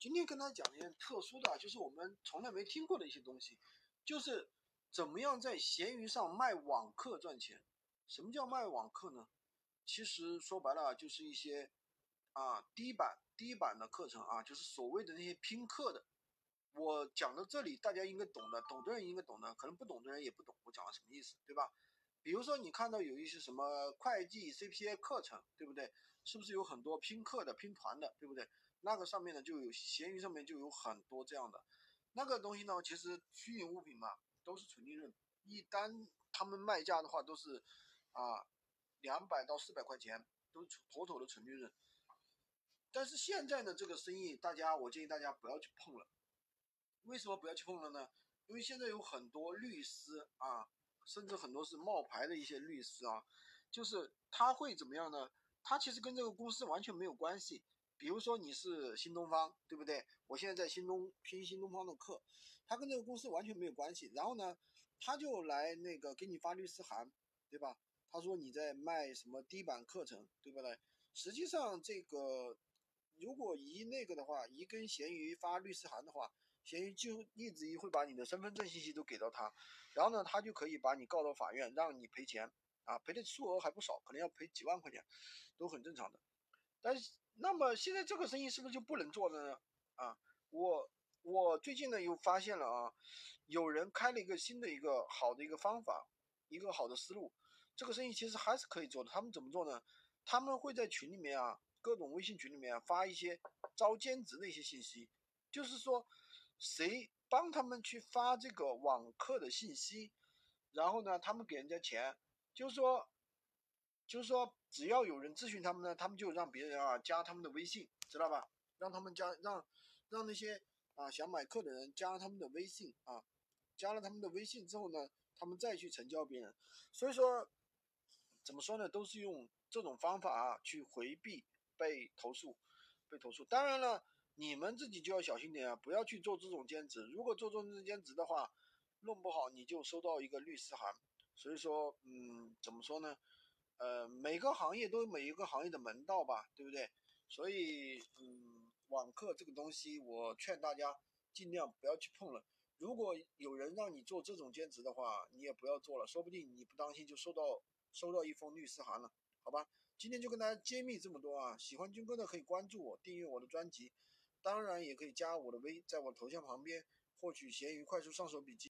今天跟大家讲一件特殊的，就是我们从来没听过的一些东西，就是怎么样在闲鱼上卖网课赚钱。什么叫卖网课呢？其实说白了就是一些啊低版低版的课程啊，就是所谓的那些拼课的。我讲到这里，大家应该懂的，懂的人应该懂的，可能不懂的人也不懂我讲的什么意思，对吧？比如说你看到有一些什么会计 CPA 课程，对不对？是不是有很多拼课的、拼团的，对不对？那个上面呢就有闲鱼上面就有很多这样的，那个东西呢，其实虚拟物品嘛都是纯利润，一单他们卖价的话都是啊两百到四百块钱，都妥妥的纯利润。但是现在呢这个生意，大家我建议大家不要去碰了。为什么不要去碰了呢？因为现在有很多律师啊，甚至很多是冒牌的一些律师啊，就是他会怎么样呢？他其实跟这个公司完全没有关系。比如说你是新东方，对不对？我现在在新东拼新东方的课，他跟这个公司完全没有关系。然后呢，他就来那个给你发律师函，对吧？他说你在卖什么低版课程，对不对？实际上这个如果一那个的话，一跟闲鱼发律师函的话，闲鱼就一直会把你的身份证信息都给到他，然后呢，他就可以把你告到法院，让你赔钱啊，赔的数额还不少，可能要赔几万块钱，都很正常的。但是。那么现在这个生意是不是就不能做了呢？啊，我我最近呢又发现了啊，有人开了一个新的一个好的一个方法，一个好的思路，这个生意其实还是可以做的。他们怎么做呢？他们会在群里面啊，各种微信群里面发一些招兼职的一些信息，就是说谁帮他们去发这个网课的信息，然后呢，他们给人家钱，就是说。就是说，只要有人咨询他们呢，他们就让别人啊加他们的微信，知道吧？让他们加，让让那些啊想买课的人加他们的微信啊，加了他们的微信之后呢，他们再去成交别人。所以说，怎么说呢？都是用这种方法啊去回避被投诉，被投诉。当然了，你们自己就要小心点啊，不要去做这种兼职。如果做这种兼职的话，弄不好你就收到一个律师函。所以说，嗯，怎么说呢？呃，每个行业都有每一个行业的门道吧，对不对？所以，嗯，网课这个东西，我劝大家尽量不要去碰了。如果有人让你做这种兼职的话，你也不要做了，说不定你不当心就收到收到一封律师函了，好吧？今天就跟大家揭秘这么多啊！喜欢军哥的可以关注我，订阅我的专辑，当然也可以加我的微，在我头像旁边获取闲鱼快速上手笔记。